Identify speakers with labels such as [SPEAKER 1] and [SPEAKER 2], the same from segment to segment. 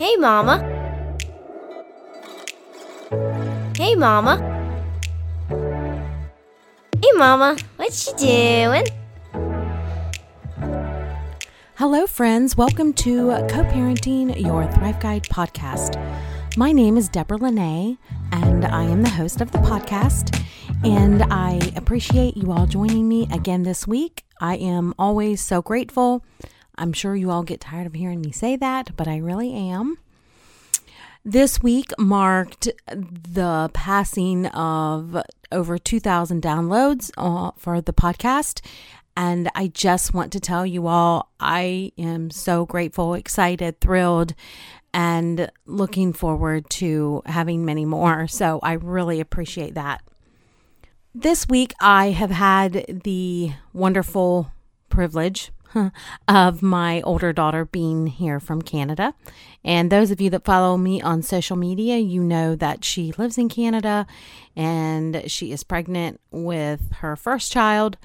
[SPEAKER 1] Hey, Mama. Hey, Mama. Hey, Mama. What you doing?
[SPEAKER 2] Hello, friends. Welcome to Co Parenting Your Thrive Guide podcast. My name is Deborah Linay, and I am the host of the podcast. And I appreciate you all joining me again this week. I am always so grateful I'm sure you all get tired of hearing me say that, but I really am. This week marked the passing of over 2,000 downloads uh, for the podcast. And I just want to tell you all, I am so grateful, excited, thrilled, and looking forward to having many more. So I really appreciate that. This week, I have had the wonderful privilege of my older daughter being here from Canada. And those of you that follow me on social media, you know that she lives in Canada and she is pregnant with her first child.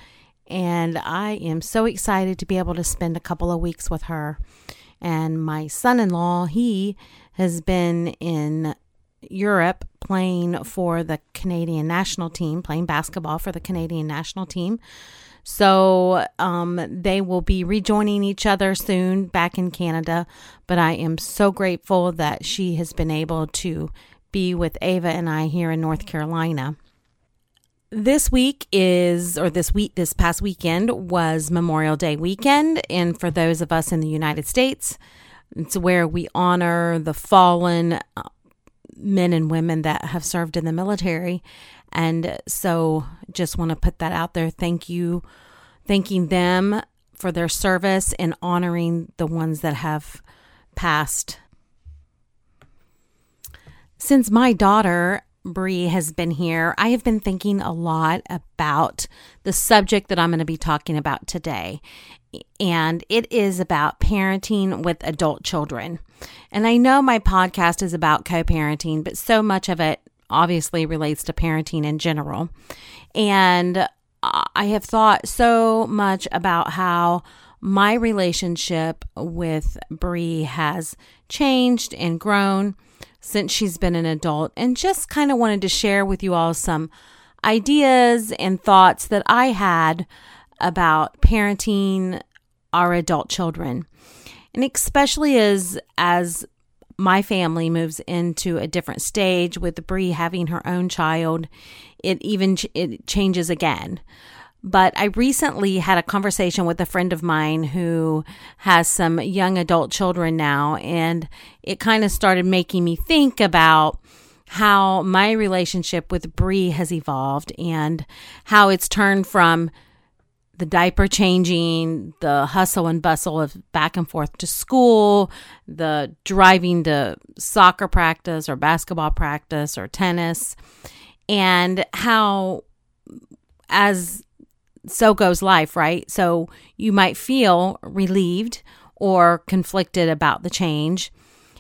[SPEAKER 2] And I am so excited to be able to spend a couple of weeks with her. And my son in law, he has been in Europe playing for the Canadian national team, playing basketball for the Canadian national team. So um, they will be rejoining each other soon back in Canada. But I am so grateful that she has been able to be with Ava and I here in North Carolina. This week is, or this week, this past weekend was Memorial Day weekend. And for those of us in the United States, it's where we honor the fallen uh, men and women that have served in the military. And so just want to put that out there. Thank you, thanking them for their service and honoring the ones that have passed. Since my daughter Bree has been here, I have been thinking a lot about the subject that I'm going to be talking about today. And it is about parenting with adult children. And I know my podcast is about co parenting, but so much of it obviously relates to parenting in general. And I have thought so much about how my relationship with Bree has changed and grown since she's been an adult, and just kind of wanted to share with you all some ideas and thoughts that I had about parenting our adult children. And especially as as my family moves into a different stage with Bree having her own child, it even it changes again. But I recently had a conversation with a friend of mine who has some young adult children now, and it kind of started making me think about how my relationship with Bree has evolved and how it's turned from the diaper changing, the hustle and bustle of back and forth to school, the driving to soccer practice or basketball practice or tennis, and how, as so goes life, right? So you might feel relieved or conflicted about the change.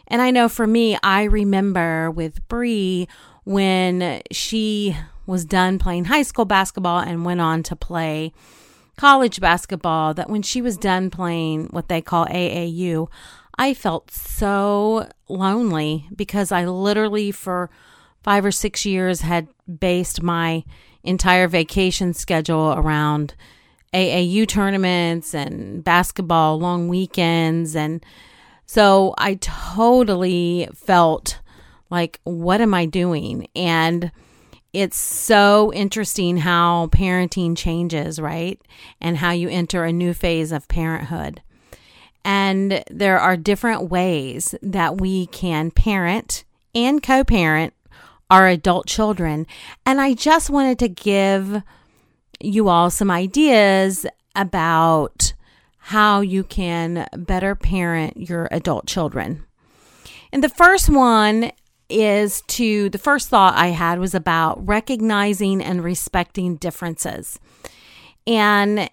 [SPEAKER 2] And I know for me, I remember with Bree when she was done playing high school basketball and went on to play college basketball that when she was done playing what they call AAU, I felt so lonely because I literally for five or six years had based my entire vacation schedule around AAU tournaments and basketball long weekends. And so I totally felt like, what am I doing? And it's so interesting how parenting changes, right? And how you enter a new phase of parenthood. And there are different ways that we can parent and co parent our adult children. And I just wanted to give you all some ideas about how you can better parent your adult children. And the first one is to the first thought I had was about recognizing and respecting differences. And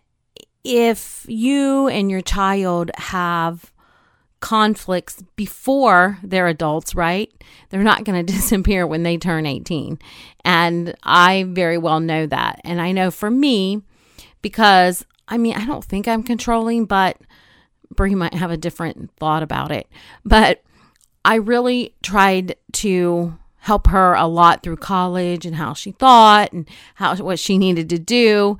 [SPEAKER 2] if you and your child have conflicts before they're adults, right? They're not going to disappear when they turn 18. And I very well know that. And I know for me, because I mean, I don't think I'm controlling, but Bree might have a different thought about it. But I really tried to help her a lot through college and how she thought and how what she needed to do.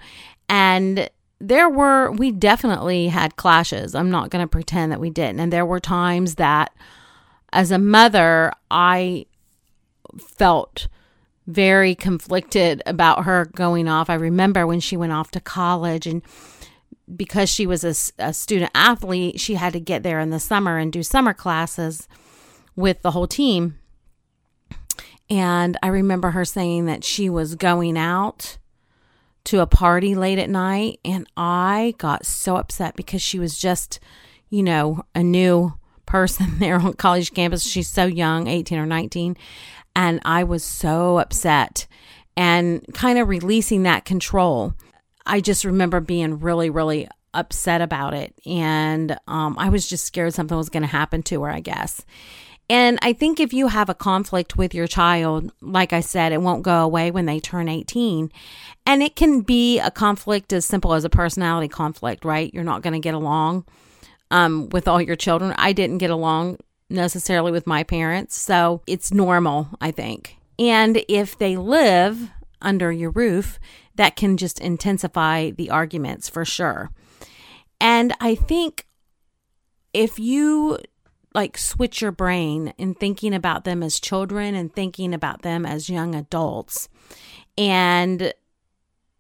[SPEAKER 2] And there were we definitely had clashes. I'm not going to pretend that we didn't. And there were times that as a mother, I felt very conflicted about her going off. I remember when she went off to college and because she was a, a, student athlete, she had to get there in the summer and do summer classes with the whole team. And I remember her saying that she was going out to a party late at night. And I got so upset because she was just, you know, a new person there on college campus. She's so young, 18 or 19. And I was so upset and kind of releasing that control. I just remember being really, really upset about it. And um, I was just scared something was going to happen to her, I guess. And I think if you have a conflict with your child, like I said, it won't go away when they turn 18. And it can be a conflict as simple as a personality conflict, right? You're not going to get along um, with all your children. I didn't get along necessarily with my parents. So it's normal, I think. And if they live under your roof, that can just intensify the arguments for sure. And I think if you like switch your brain in thinking about them as children and thinking about them as young adults. And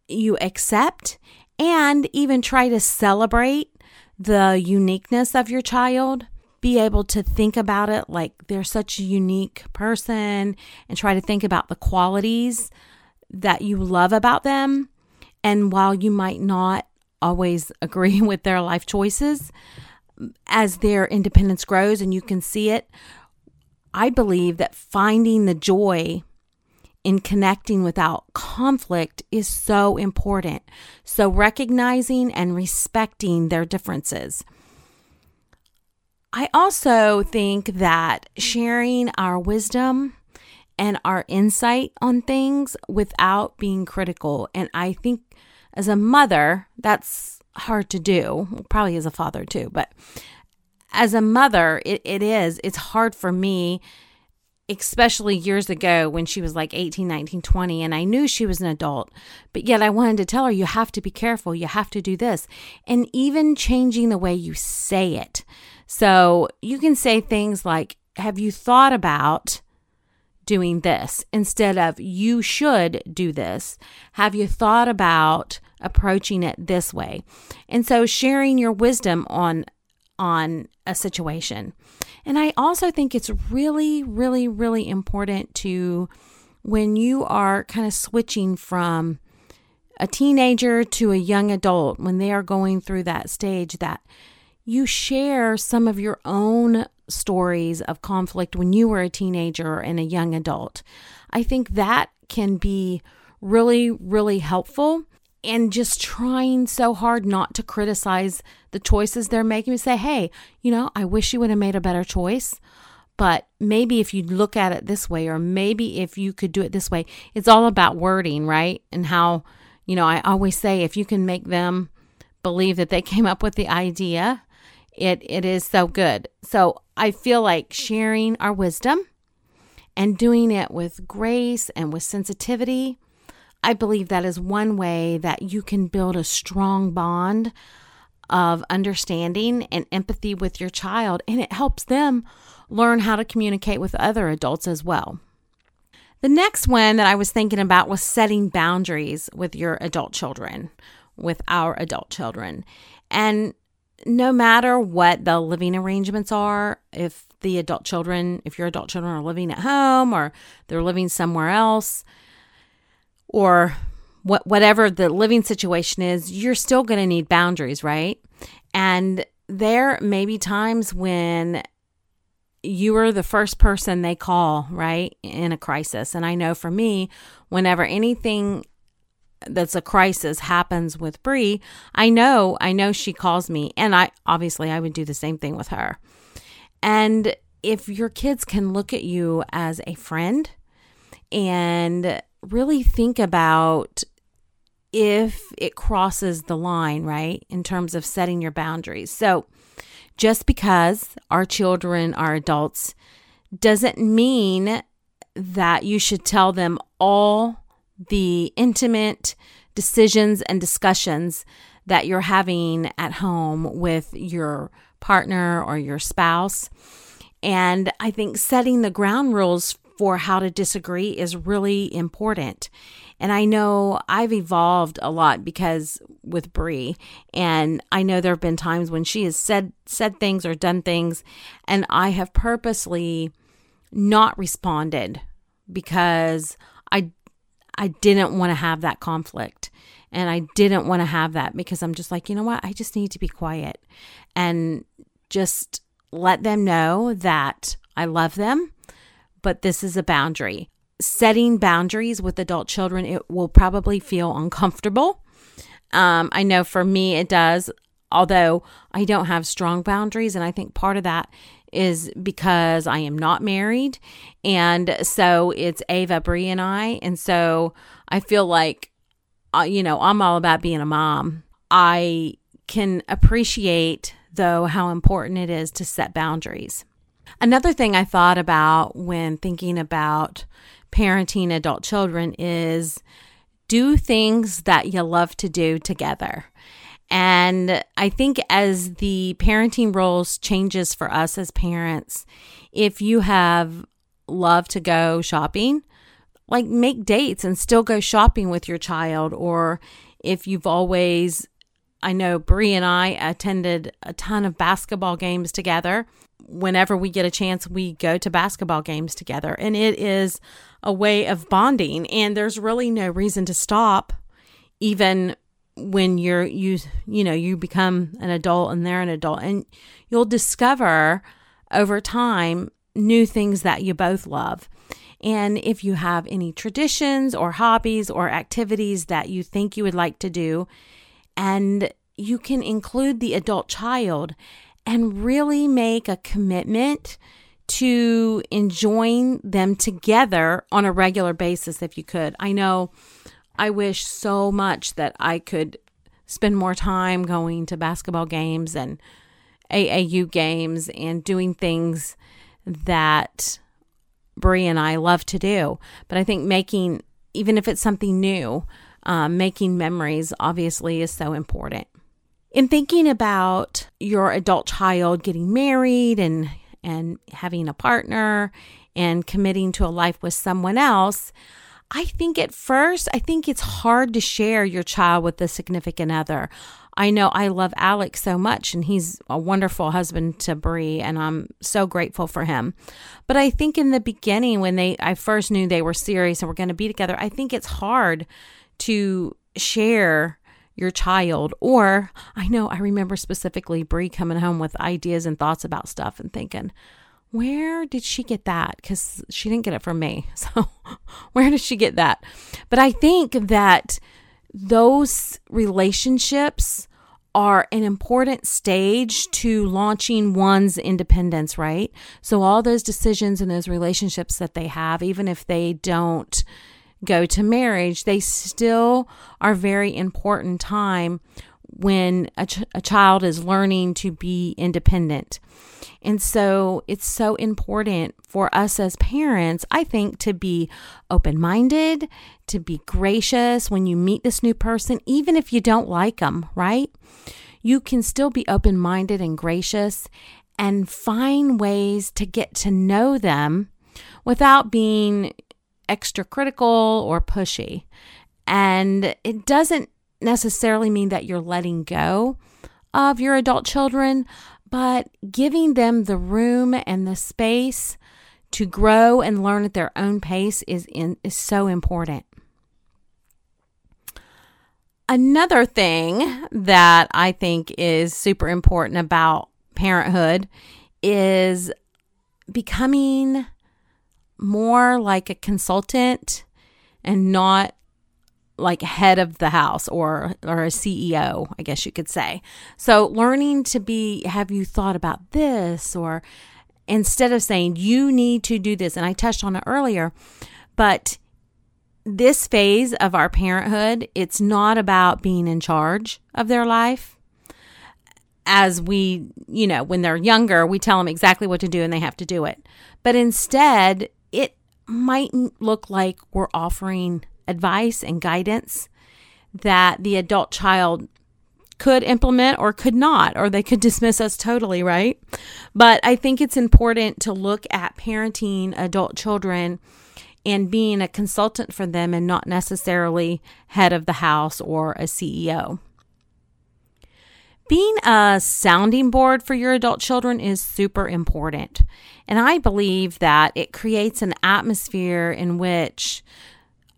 [SPEAKER 2] you accept and even try to celebrate the uniqueness of your child. Be able to think about it like they're such a unique person and try to think about the qualities that you love about them. And while you might not always agree with their life choices as their independence grows and you can see it, I believe that finding the joy in connecting without conflict is so important. So, recognizing and respecting their differences. I also think that sharing our wisdom and our insight on things without being critical. And I think as a mother, that's hard to do. Probably as a father too, but as a mother, it, it is. It's hard for me, especially years ago when she was like 18, 19, 20, and I knew she was an adult, but yet I wanted to tell her, you have to be careful, you have to do this. And even changing the way you say it. So you can say things like, Have you thought about doing this instead of you should do this? Have you thought about approaching it this way? And so sharing your wisdom on on a situation. And I also think it's really really really important to when you are kind of switching from a teenager to a young adult when they are going through that stage that you share some of your own stories of conflict when you were a teenager and a young adult. I think that can be really, really helpful. And just trying so hard not to criticize the choices they're making. Say, hey, you know, I wish you would have made a better choice. But maybe if you look at it this way, or maybe if you could do it this way, it's all about wording, right? And how, you know, I always say if you can make them believe that they came up with the idea, it it is so good. So I feel like sharing our wisdom and doing it with grace and with sensitivity. I believe that is one way that you can build a strong bond of understanding and empathy with your child, and it helps them learn how to communicate with other adults as well. The next one that I was thinking about was setting boundaries with your adult children, with our adult children. And no matter what the living arrangements are, if the adult children, if your adult children are living at home or they're living somewhere else, or what whatever the living situation is, you're still going to need boundaries, right? And there may be times when you are the first person they call, right, in a crisis. And I know for me, whenever anything that's a crisis happens with Bree, I know, I know she calls me and I obviously I would do the same thing with her. And if your kids can look at you as a friend and really think about if it crosses the line, right, in terms of setting your boundaries. So, just because our children are adults doesn't mean that you should tell them all the intimate decisions and discussions that you're having at home with your partner or your spouse. And I think setting the ground rules for how to disagree is really important. And I know I've evolved a lot because with Bree, and I know there have been times when she has said said things or done things, and I have purposely not responded because I I didn't want to have that conflict. And I didn't want to have that because I'm just like, you know what? I just need to be quiet and just let them know that I love them, but this is a boundary. Setting boundaries with adult children, it will probably feel uncomfortable. Um, I know for me it does, although I don't have strong boundaries. And I think part of that is because I am not married. And so it's Ava, Bree, and I. And so I feel like, uh, you know, I'm all about being a mom. I can appreciate, though, how important it is to set boundaries. Another thing I thought about when thinking about parenting adult children is do things that you love to do together. And I think as the parenting roles changes for us as parents, if you have love to go shopping, like make dates and still go shopping with your child or if you've always I know Bree and I attended a ton of basketball games together. Whenever we get a chance, we go to basketball games together, and it is a way of bonding. And there's really no reason to stop, even when you're you you know you become an adult and they're an adult. And you'll discover over time new things that you both love. And if you have any traditions or hobbies or activities that you think you would like to do and you can include the adult child and really make a commitment to enjoying them together on a regular basis if you could i know I wish so much that I could spend more time going to basketball games and AAU games and doing things that Bree and I love to do. But I think making, even if it's something new, um, making memories obviously is so important. In thinking about your adult child getting married and and having a partner and committing to a life with someone else, I think at first, I think it's hard to share your child with a significant other. I know I love Alex so much, and he's a wonderful husband to Bree, and I'm so grateful for him. But I think in the beginning, when they I first knew they were serious and were going to be together, I think it's hard to share your child. Or I know I remember specifically Bree coming home with ideas and thoughts about stuff and thinking, where did she get that? Because she didn't get it from me. So, where did she get that? But I think that those relationships are an important stage to launching one's independence, right? So, all those decisions and those relationships that they have, even if they don't go to marriage, they still are very important time when a, ch- a child is learning to be independent. And so it's so important for us as parents, I think, to be open minded, to be gracious when you meet this new person, even if you don't like them, right? You can still be open minded and gracious and find ways to get to know them without being extra critical or pushy. And it doesn't necessarily mean that you're letting go of your adult children, but giving them the room and the space to grow and learn at their own pace is in, is so important. Another thing that I think is super important about parenthood is becoming more like a consultant and not like head of the house or or a CEO, I guess you could say. So learning to be have you thought about this or instead of saying you need to do this and I touched on it earlier, but this phase of our parenthood, it's not about being in charge of their life. as we, you know, when they're younger, we tell them exactly what to do and they have to do it. But instead, it mightn't look like we're offering advice and guidance that the adult child could implement or could not, or they could dismiss us totally, right? But I think it's important to look at parenting adult children and being a consultant for them and not necessarily head of the house or a CEO. Being a sounding board for your adult children is super important. And I believe that it creates an atmosphere in which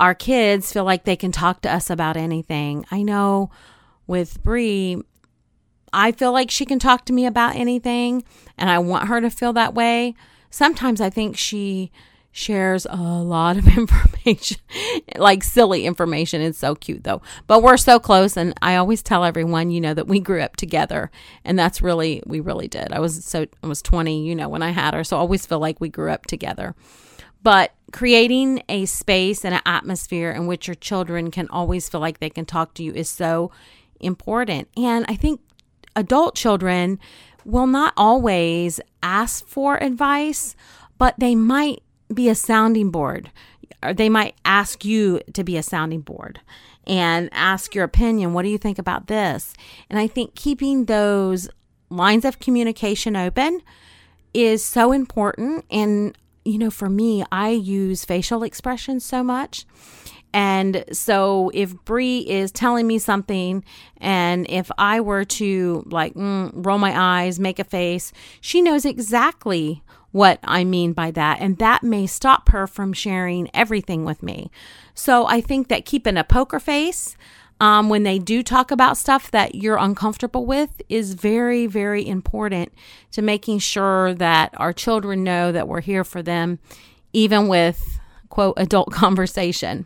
[SPEAKER 2] our kids feel like they can talk to us about anything. I know with Bree, I feel like she can talk to me about anything, and I want her to feel that way. Sometimes I think she shares a lot of information, like silly information. It's so cute though. But we're so close and I always tell everyone, you know, that we grew up together. And that's really we really did. I was so I was 20, you know, when I had her. So I always feel like we grew up together. But creating a space and an atmosphere in which your children can always feel like they can talk to you is so important. And I think adult children will not always ask for advice, but they might be a sounding board. Or they might ask you to be a sounding board and ask your opinion. What do you think about this? And I think keeping those lines of communication open is so important. And, you know, for me, I use facial expressions so much. And so if Bree is telling me something, and if I were to like mm, roll my eyes, make a face, she knows exactly what I mean by that. And that may stop her from sharing everything with me. So I think that keeping a poker face um, when they do talk about stuff that you're uncomfortable with is very, very important to making sure that our children know that we're here for them, even with quote adult conversation.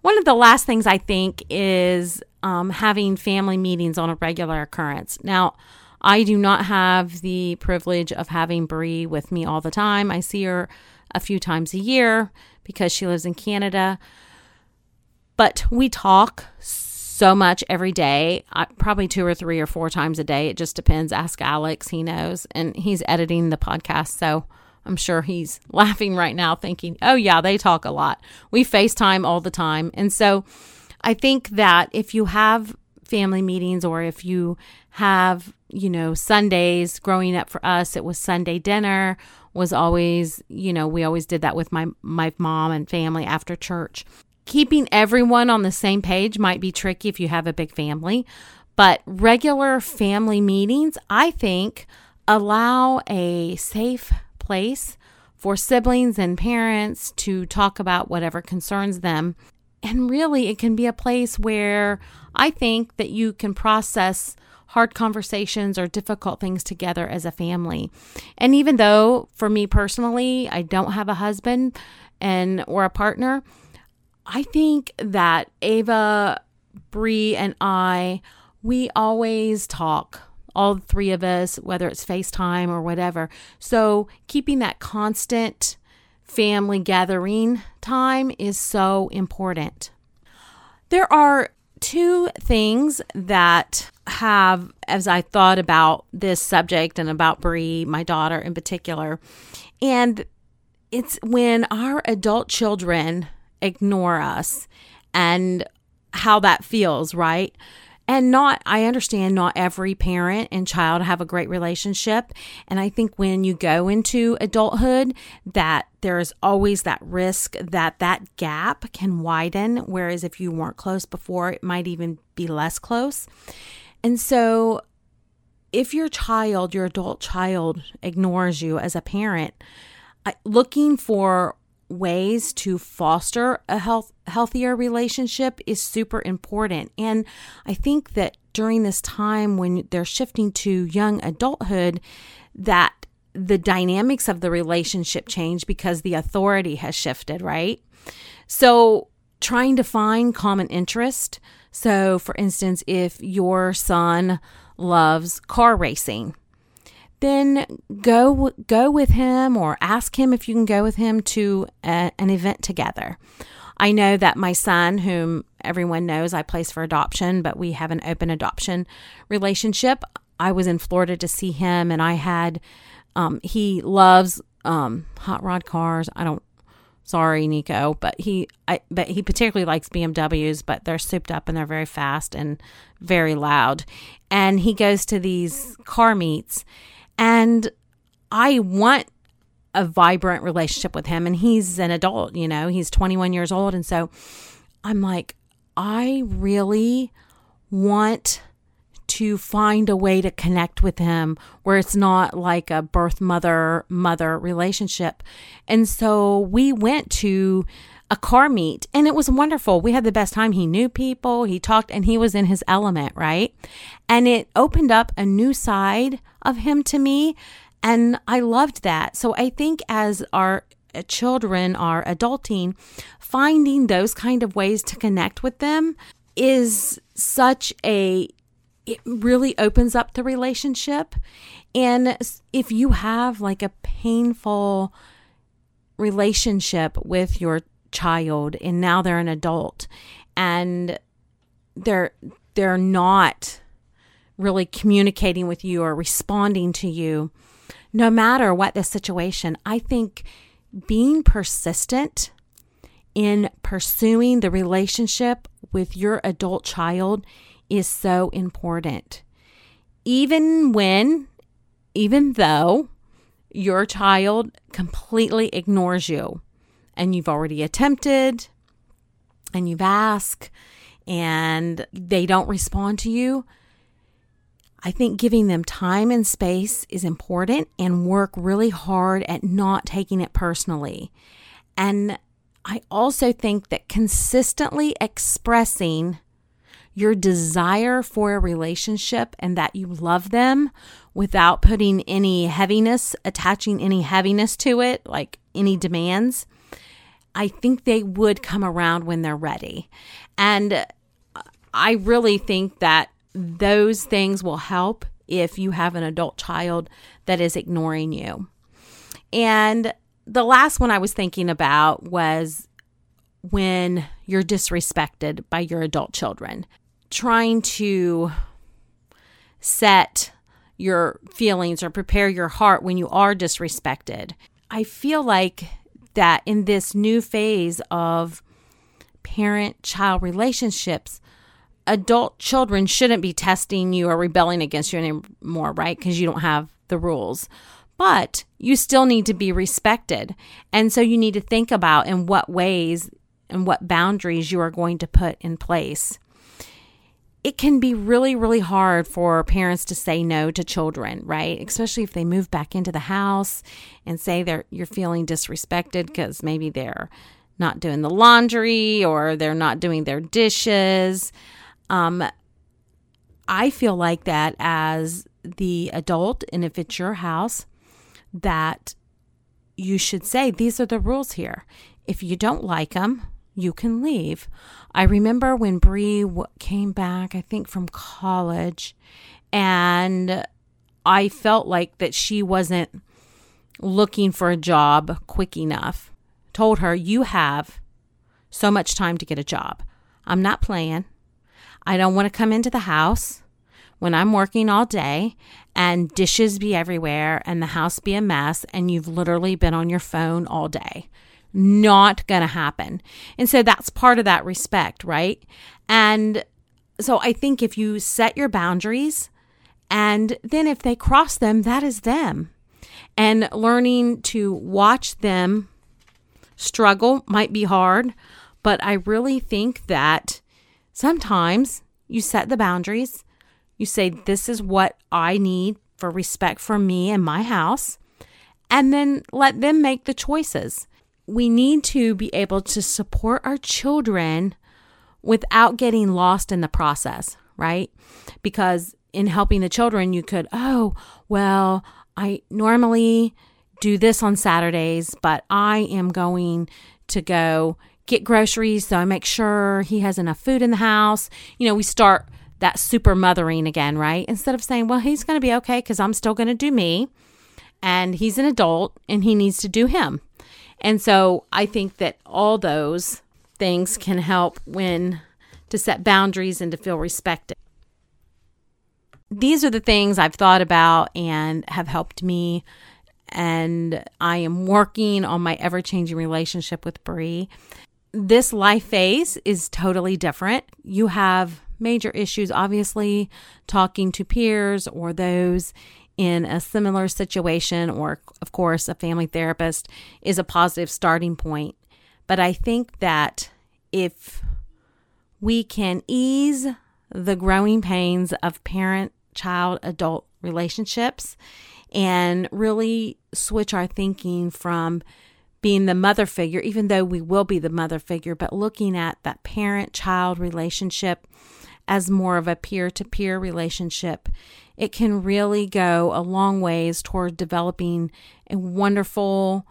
[SPEAKER 2] One of the last things I think is um, having family meetings on a regular occurrence. Now, I do not have the privilege of having Bree with me all the time. I see her a few times a year because she lives in Canada. But we talk so much every day, uh, probably two or three or four times a day. It just depends. Ask Alex, he knows. And he's editing the podcast. So I'm sure he's laughing right now, thinking, oh, yeah, they talk a lot. We FaceTime all the time. And so I think that if you have family meetings or if you have, you know, Sundays growing up for us, it was Sunday dinner was always, you know, we always did that with my my mom and family after church. Keeping everyone on the same page might be tricky if you have a big family, but regular family meetings, I think, allow a safe place for siblings and parents to talk about whatever concerns them. And really, it can be a place where I think that you can process hard conversations or difficult things together as a family. And even though for me personally, I don't have a husband and or a partner, I think that Ava, Bree, and I, we always talk all three of us, whether it's FaceTime or whatever. So keeping that constant family gathering time is so important. There are two things that have, as I thought about this subject and about Bree, my daughter in particular, and it's when our adult children ignore us and how that feels, right? And not, I understand not every parent and child have a great relationship. And I think when you go into adulthood, that there's always that risk that that gap can widen. Whereas if you weren't close before, it might even be less close. And so, if your child, your adult child, ignores you as a parent, looking for ways to foster a health, healthier relationship is super important. And I think that during this time when they're shifting to young adulthood, that the dynamics of the relationship change because the authority has shifted, right? So, trying to find common interest so, for instance, if your son loves car racing, then go go with him or ask him if you can go with him to a, an event together. I know that my son, whom everyone knows I place for adoption, but we have an open adoption relationship. I was in Florida to see him, and I had, um, he loves um, hot rod cars. I don't, sorry, Nico, but he, I, but he particularly likes BMWs, but they're souped up and they're very fast and very loud. And he goes to these car meets, and I want a vibrant relationship with him and he's an adult, you know, he's 21 years old. And so I'm like, I really want to find a way to connect with him where it's not like a birth mother mother relationship. And so we went to a car meet and it was wonderful. We had the best time. He knew people, he talked, and he was in his element, right? And it opened up a new side of him to me and I loved that. So I think as our uh, children are adulting, finding those kind of ways to connect with them is such a it really opens up the relationship. And if you have like a painful relationship with your child and now they're an adult and they're they're not really communicating with you or responding to you, no matter what the situation, I think being persistent in pursuing the relationship with your adult child is so important. Even when, even though your child completely ignores you and you've already attempted and you've asked and they don't respond to you, I think giving them time and space is important and work really hard at not taking it personally. And I also think that consistently expressing your desire for a relationship and that you love them without putting any heaviness, attaching any heaviness to it, like any demands, I think they would come around when they're ready. And I really think that those things will help if you have an adult child that is ignoring you. And the last one I was thinking about was when you're disrespected by your adult children, trying to set your feelings or prepare your heart when you are disrespected. I feel like that in this new phase of parent child relationships, adult children shouldn't be testing you or rebelling against you anymore, right? Because you don't have the rules. But you still need to be respected. And so you need to think about in what ways and what boundaries you are going to put in place. It can be really, really hard for parents to say no to children, right? Especially if they move back into the house and say they're you're feeling disrespected because maybe they're not doing the laundry or they're not doing their dishes. Um, I feel like that as the adult, and if it's your house, that you should say, These are the rules here. If you don't like them, you can leave. I remember when Bree w- came back, I think from college, and I felt like that she wasn't looking for a job quick enough. Told her, You have so much time to get a job. I'm not playing. I don't want to come into the house when I'm working all day and dishes be everywhere and the house be a mess and you've literally been on your phone all day. Not going to happen. And so that's part of that respect, right? And so I think if you set your boundaries and then if they cross them, that is them. And learning to watch them struggle might be hard, but I really think that Sometimes you set the boundaries. You say, This is what I need for respect for me and my house. And then let them make the choices. We need to be able to support our children without getting lost in the process, right? Because in helping the children, you could, oh, well, I normally do this on Saturdays, but I am going to go get groceries. So I make sure he has enough food in the house. You know, we start that super mothering again, right? Instead of saying, well, he's going to be okay because I'm still going to do me and he's an adult and he needs to do him. And so I think that all those things can help when to set boundaries and to feel respected. These are the things I've thought about and have helped me. And I am working on my ever changing relationship with Bree. This life phase is totally different. You have major issues, obviously, talking to peers or those in a similar situation, or of course, a family therapist is a positive starting point. But I think that if we can ease the growing pains of parent child adult relationships and really switch our thinking from being the mother figure, even though we will be the mother figure, but looking at that parent child relationship as more of a peer to peer relationship, it can really go a long ways toward developing a wonderful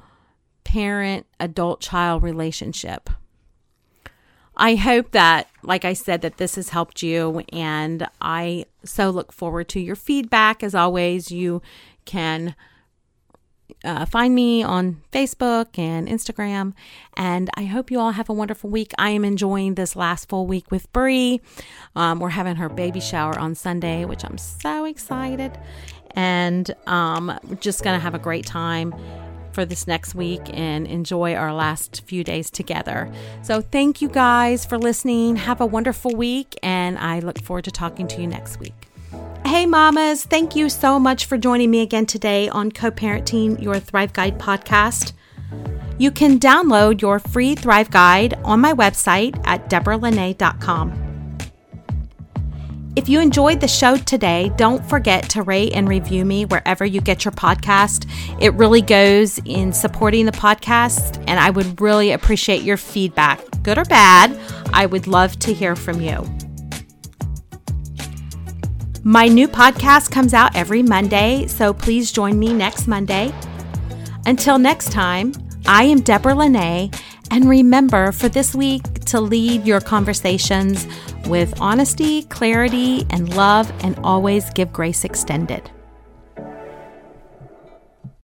[SPEAKER 2] parent adult child relationship. I hope that, like I said, that this has helped you. And I so look forward to your feedback. As always, you can uh, find me on Facebook and Instagram. And I hope you all have a wonderful week. I am enjoying this last full week with Bree. Um, we're having her baby shower on Sunday, which I'm so excited. And um, we're just going to have a great time for this next week and enjoy our last few days together. So, thank you guys for listening. Have a wonderful week, and I look forward to talking to you next week. Hey, mamas, thank you so much for joining me again today on Co Parenting Your Thrive Guide podcast. You can download your free Thrive Guide on my website at deborahlinay.com. If you enjoyed the show today, don't forget to rate and review me wherever you get your podcast. It really goes in supporting the podcast, and I would really appreciate your feedback, good or bad. I would love to hear from you. My new podcast comes out every Monday, so please join me next Monday. Until next time, I am Deborah Linay, and remember for this week to lead your conversations with honesty, clarity, and love, and always give grace extended.